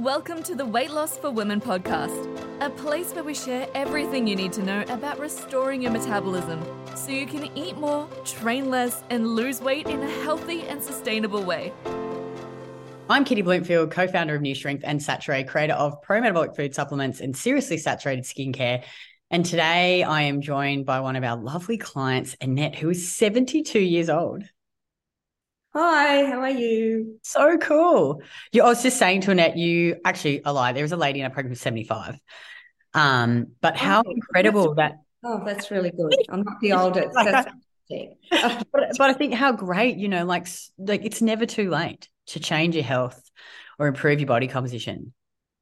Welcome to the Weight Loss for Women podcast, a place where we share everything you need to know about restoring your metabolism so you can eat more, train less, and lose weight in a healthy and sustainable way. I'm Kitty Blomfield, co founder of New Strength and Saturée, creator of pro metabolic food supplements and seriously saturated skincare. And today I am joined by one of our lovely clients, Annette, who is 72 years old. Hi, how are you? So cool. You, I was just saying to Annette, you actually a lie. There was a lady in a program with 75. Um, but how oh, incredible that. Oh, that's really good. I'm not the oldest. that's but, but I think how great, you know, like like it's never too late to change your health or improve your body composition.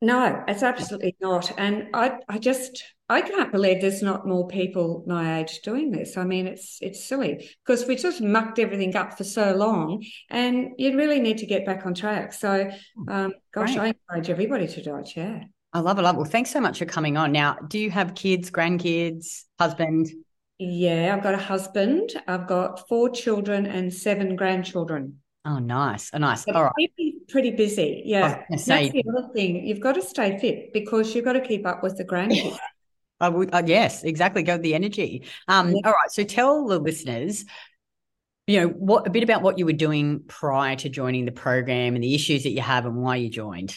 No, it's absolutely not. And I, I just, I can't believe there's not more people my age doing this. I mean, it's it's silly because we just mucked everything up for so long, and you really need to get back on track. So, um, gosh, Great. I encourage everybody to do it. Yeah, I love it. Love. Well, thanks so much for coming on. Now, do you have kids, grandkids, husband? Yeah, I've got a husband. I've got four children and seven grandchildren. Oh, nice. Oh, nice. All right. Pretty, pretty busy. Yeah. That's the other thing. You've got to stay fit because you've got to keep up with the grandkids. I would, uh, yes, exactly. Go the energy. Um, yeah. All right. So tell the listeners, you know, what a bit about what you were doing prior to joining the program and the issues that you have and why you joined.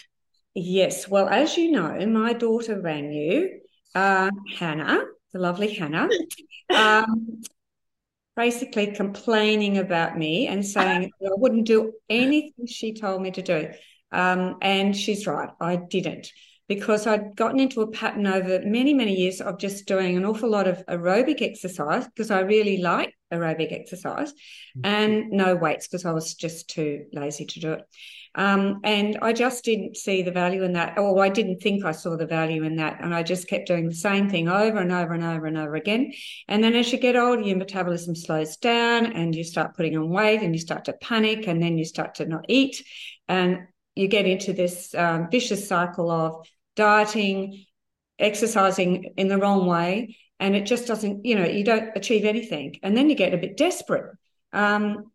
Yes. Well, as you know, my daughter rang you, uh, Hannah, the lovely Hannah. Um, basically complaining about me and saying I wouldn't do anything she told me to do. Um, and she's right, I didn't because I'd gotten into a pattern over many, many years of just doing an awful lot of aerobic exercise because I really like aerobic exercise mm-hmm. and no weights because I was just too lazy to do it. Um, and I just didn't see the value in that, or I didn't think I saw the value in that. And I just kept doing the same thing over and over and over and over again. And then as you get older, your metabolism slows down and you start putting on weight and you start to panic and then you start to not eat. And you get into this um, vicious cycle of dieting, exercising in the wrong way. And it just doesn't, you know, you don't achieve anything. And then you get a bit desperate. Um,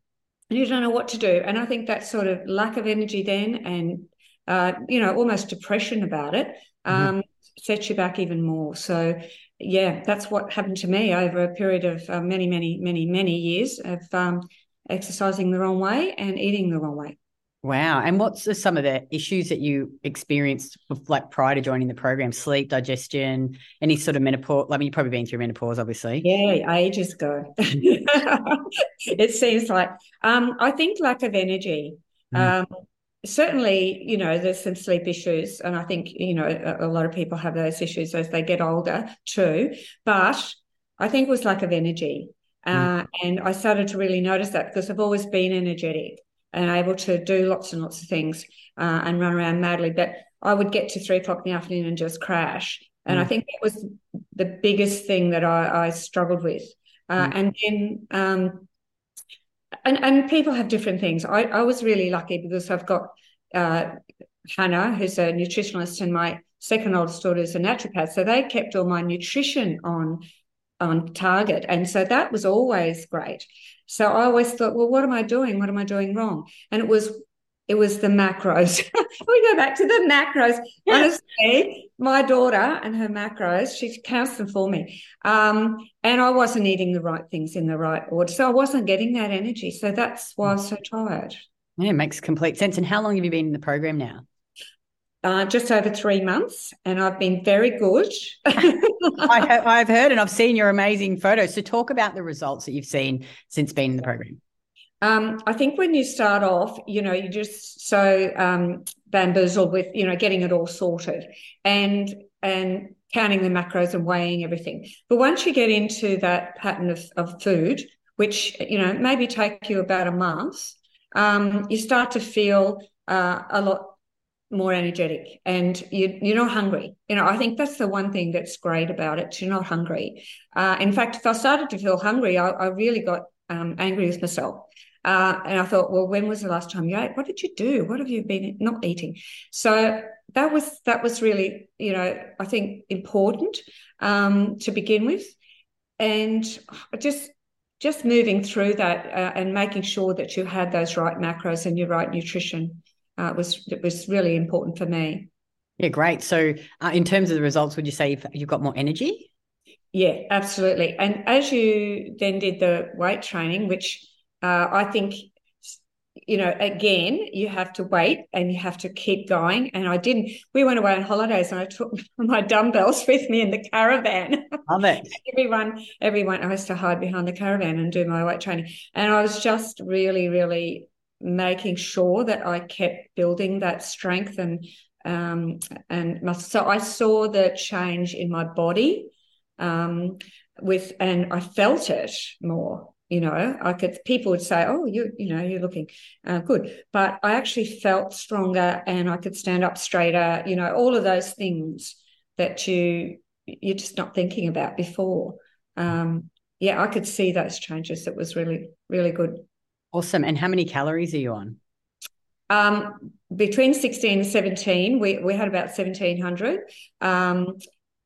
and you don't know what to do. And I think that sort of lack of energy then and, uh, you know, almost depression about it mm-hmm. um, mm-hmm. sets you back even more. So, yeah, that's what happened to me over a period of uh, many, many, many, many years of um, exercising the wrong way and eating the wrong way. Wow. And what's some of the issues that you experienced like prior to joining the program? Sleep, digestion, any sort of menopause? I mean, you've probably been through menopause, obviously. Yeah, ages ago. it seems like um, I think lack of energy. Mm. Um, certainly, you know, there's some sleep issues, and I think you know a, a lot of people have those issues as they get older too. But I think it was lack of energy. Mm. Uh, and I started to really notice that because I've always been energetic and able to do lots and lots of things uh, and run around madly. But I would get to three o'clock in the afternoon and just crash. And mm. I think that was the biggest thing that I, I struggled with. Uh, mm. And then, um, and, and people have different things. I, I was really lucky because I've got uh, Hannah, who's a nutritionist, and my second oldest daughter is a naturopath. So they kept all my nutrition on on target. And so that was always great. So I always thought, well, what am I doing? What am I doing wrong? And it was it was the macros. we go back to the macros. Honestly, my daughter and her macros, she counts them for me. Um, and I wasn't eating the right things in the right order. So I wasn't getting that energy. So that's why I was so tired. Yeah, it makes complete sense. And how long have you been in the program now? Uh, just over three months, and I've been very good. I, have heard and I've seen your amazing photos. So, talk about the results that you've seen since being in the program. Um, I think when you start off, you know, you're just so um, bamboozled with, you know, getting it all sorted and and counting the macros and weighing everything. But once you get into that pattern of, of food, which you know maybe take you about a month, um, you start to feel uh, a lot more energetic and you, you're not hungry. You know, I think that's the one thing that's great about it. You're not hungry. Uh, in fact, if I started to feel hungry, I, I really got um, angry with myself. Uh, and I thought, well, when was the last time you ate? What did you do? What have you been not eating? So that was that was really, you know, I think important um, to begin with, and just just moving through that uh, and making sure that you had those right macros and your right nutrition uh, was it was really important for me. Yeah, great. So, uh, in terms of the results, would you say you've, you've got more energy? Yeah, absolutely. And as you then did the weight training, which uh, I think, you know, again, you have to wait and you have to keep going. And I didn't. We went away on holidays, and I took my dumbbells with me in the caravan. Love it. everyone, everyone. I used to hide behind the caravan and do my weight training, and I was just really, really making sure that I kept building that strength and um, and muscle. So I saw the change in my body um, with, and I felt it more. You know, I could. People would say, "Oh, you, you know, you're looking uh, good," but I actually felt stronger, and I could stand up straighter. You know, all of those things that you you're just not thinking about before. Um, yeah, I could see those changes. It was really, really good. Awesome. And how many calories are you on? Um, between 16 and 17, we, we had about 1700. Um,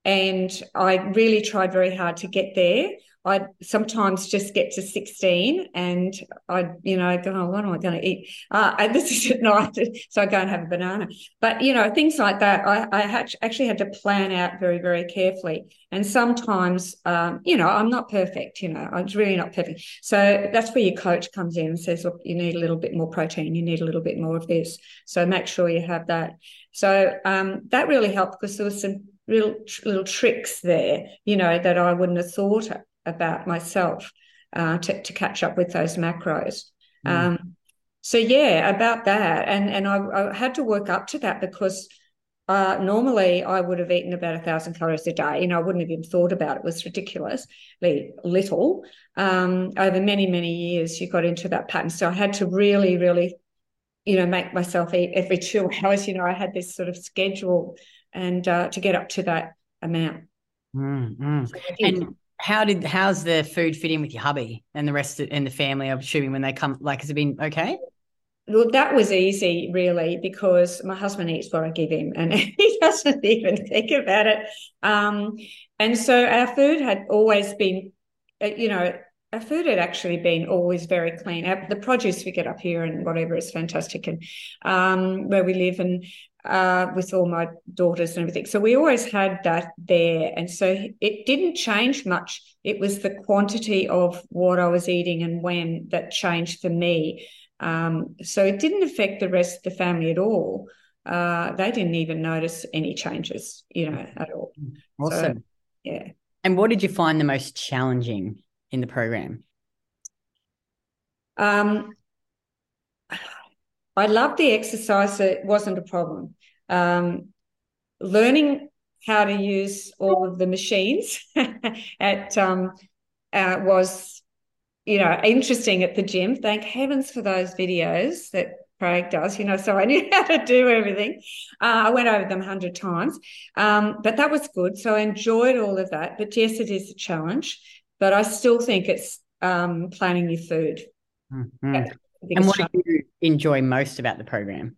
and I really tried very hard to get there. I sometimes just get to 16 and I, you know, go, oh, what am I going to eat? Uh, and this is at night. So I go and have a banana. But, you know, things like that, I, I actually had to plan out very, very carefully. And sometimes, um, you know, I'm not perfect, you know, I'm really not perfect. So that's where your coach comes in and says, look, you need a little bit more protein, you need a little bit more of this. So make sure you have that. So um, that really helped because there was some real little tricks there, you know, that I wouldn't have thought about myself uh, to, to catch up with those macros. Mm. Um, so yeah, about that, and and I, I, had to work up to that because uh, normally I would have eaten about a thousand calories a day. You know, I wouldn't have even thought about it. It was ridiculously little. Um, over many many years, you got into that pattern. So I had to really really, you know, make myself eat every two hours. You know, I had this sort of schedule, and uh, to get up to that amount. Mm, So and how did how's the food fit in with your hubby and the rest of, and the family? I'm assuming when they come, like, has it been okay? Well, that was easy, really, because my husband eats what I give him, and he doesn't even think about it. Um, and so our food had always been, uh, you know, our food had actually been always very clean. Our, the produce we get up here and whatever is fantastic, and um, where we live, and uh, with all my daughters and everything. So we always had that there. And so it didn't change much. It was the quantity of what I was eating and when that changed for me. Um, so it didn't affect the rest of the family at all. Uh, they didn't even notice any changes, you know, at all. Awesome. So, yeah. And what did you find the most challenging in the program? Um, I loved the exercise. It wasn't a problem. Um, learning how to use all of the machines at um, uh, was, you know, interesting at the gym. Thank heavens for those videos that Craig does, you know, so I knew how to do everything. Uh, I went over them a hundred times, um, but that was good. So I enjoyed all of that. But yes, it is a challenge, but I still think it's um, planning your food. Mm-hmm. And what do you enjoy most about the program?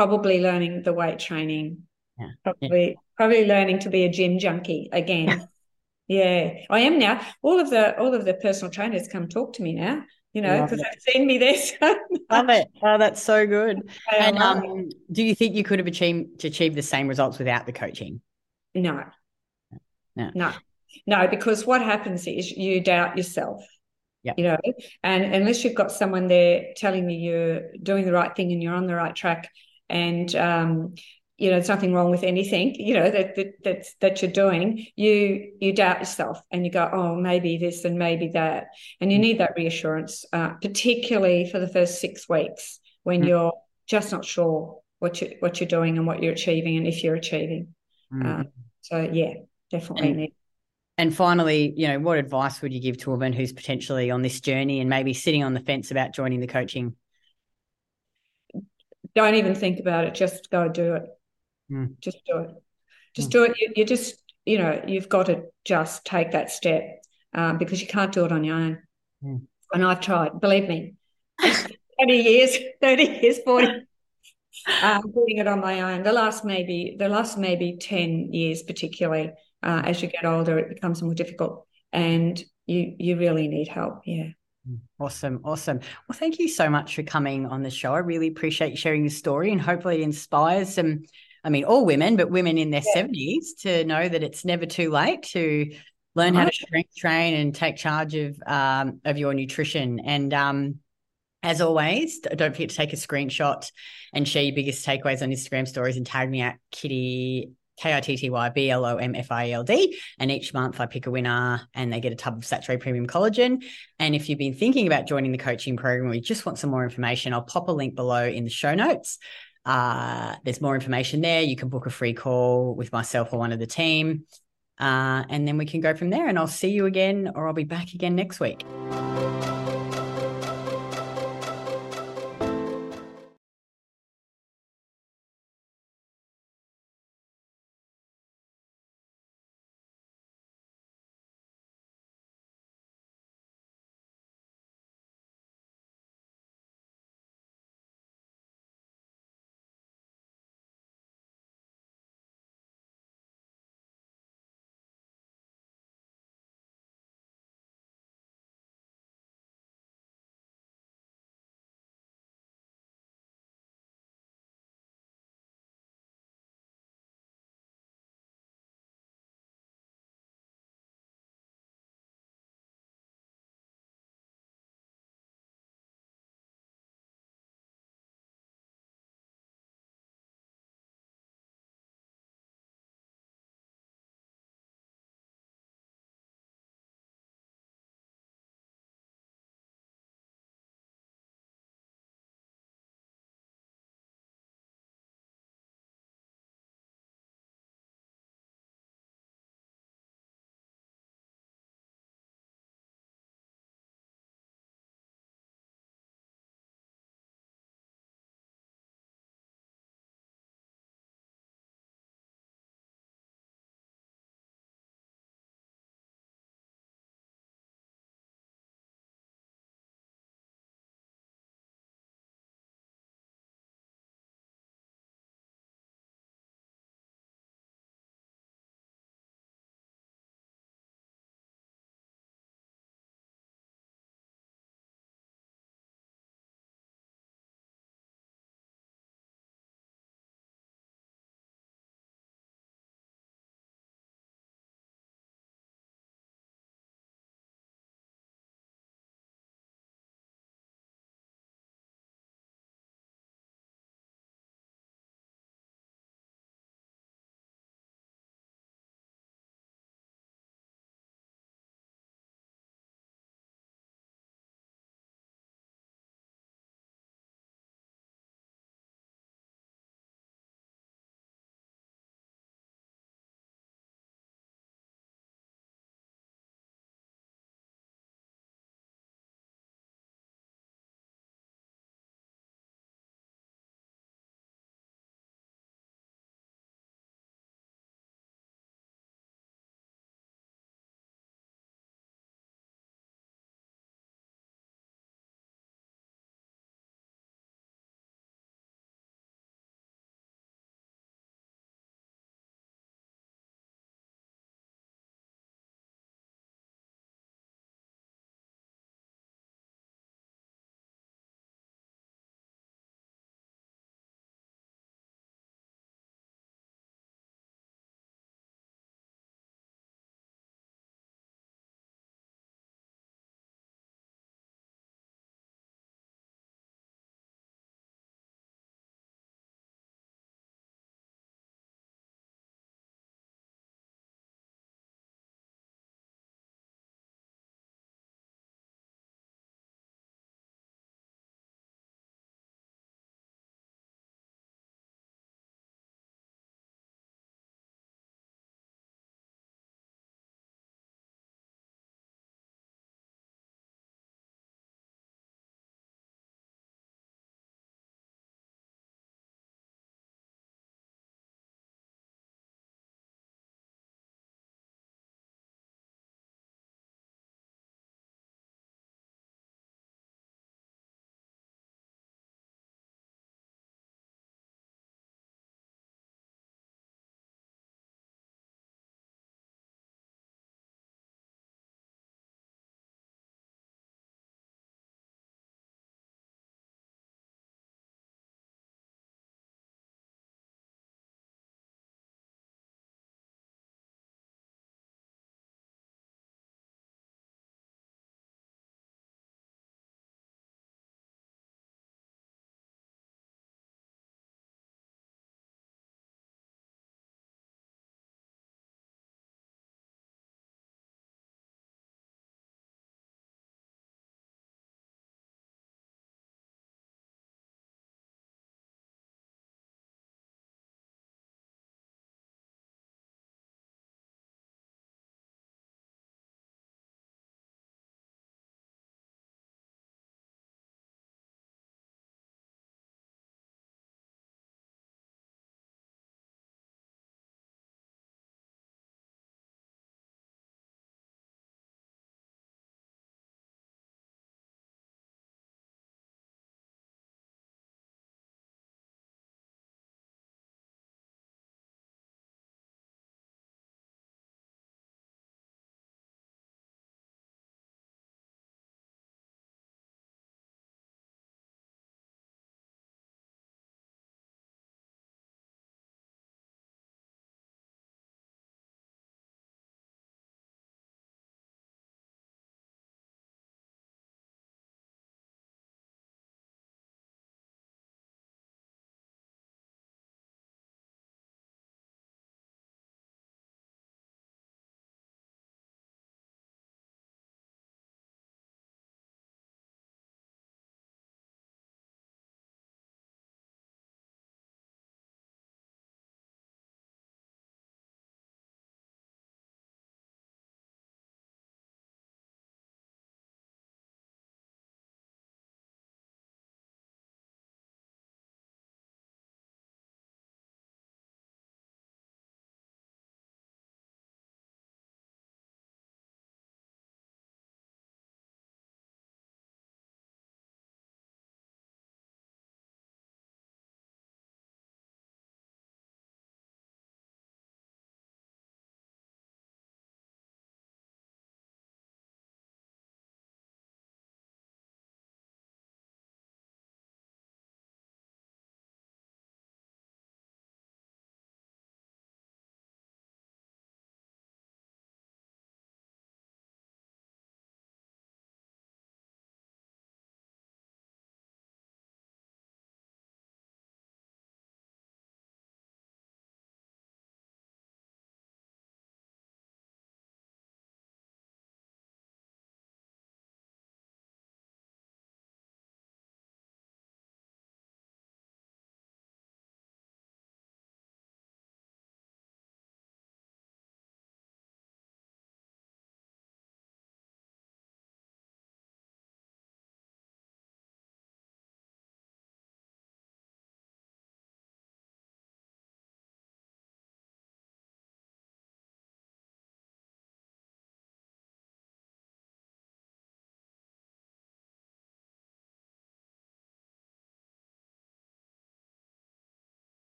Probably learning the weight training. Yeah. Probably yeah. probably learning to be a gym junkie again. yeah, I am now. All of the all of the personal trainers come talk to me now. You know, because they've seen me there. So Love it. Oh, that's so good. and um, do you think you could have achieved achieved the same results without the coaching? No. No. No. No, because what happens is you doubt yourself. Yeah. You know, and unless you've got someone there telling you you're doing the right thing and you're on the right track and um, you know, there's nothing wrong with anything, you know, that that that's, that you're doing, you you doubt yourself and you go, oh, maybe this and maybe that. And you mm. need that reassurance, uh, particularly for the first six weeks when mm. you're just not sure what you what you're doing and what you're achieving and if you're achieving. Mm. Uh, so yeah, definitely and, need and finally, you know, what advice would you give to a woman who's potentially on this journey and maybe sitting on the fence about joining the coaching? Don't even think about it. Just go do it. Mm. Just do it. Just mm. do it. You, you, just, you know, you've got to just take that step um, because you can't do it on your own. Mm. And I've tried, believe me, 30 years, 30 years, 40 um, doing it on my own. The last maybe, the last maybe 10 years, particularly, uh, as you get older, it becomes more difficult, and you you really need help. Yeah. Awesome, awesome. Well, thank you so much for coming on the show. I really appreciate you sharing your story, and hopefully, it inspires some I mean, all women, but women in their yeah. 70s to know that it's never too late to learn how to strength train and take charge of um, of your nutrition. And um, as always, don't forget to take a screenshot and share your biggest takeaways on Instagram stories and tag me at Kitty K I T T Y B L O M F I L D. And each month I pick a winner and they get a tub of Saturée Premium Collagen. And if you've been thinking about joining the coaching program or you just want some more information, I'll pop a link below in the show notes. Uh, there's more information there. You can book a free call with myself or one of the team. Uh, and then we can go from there. And I'll see you again, or I'll be back again next week.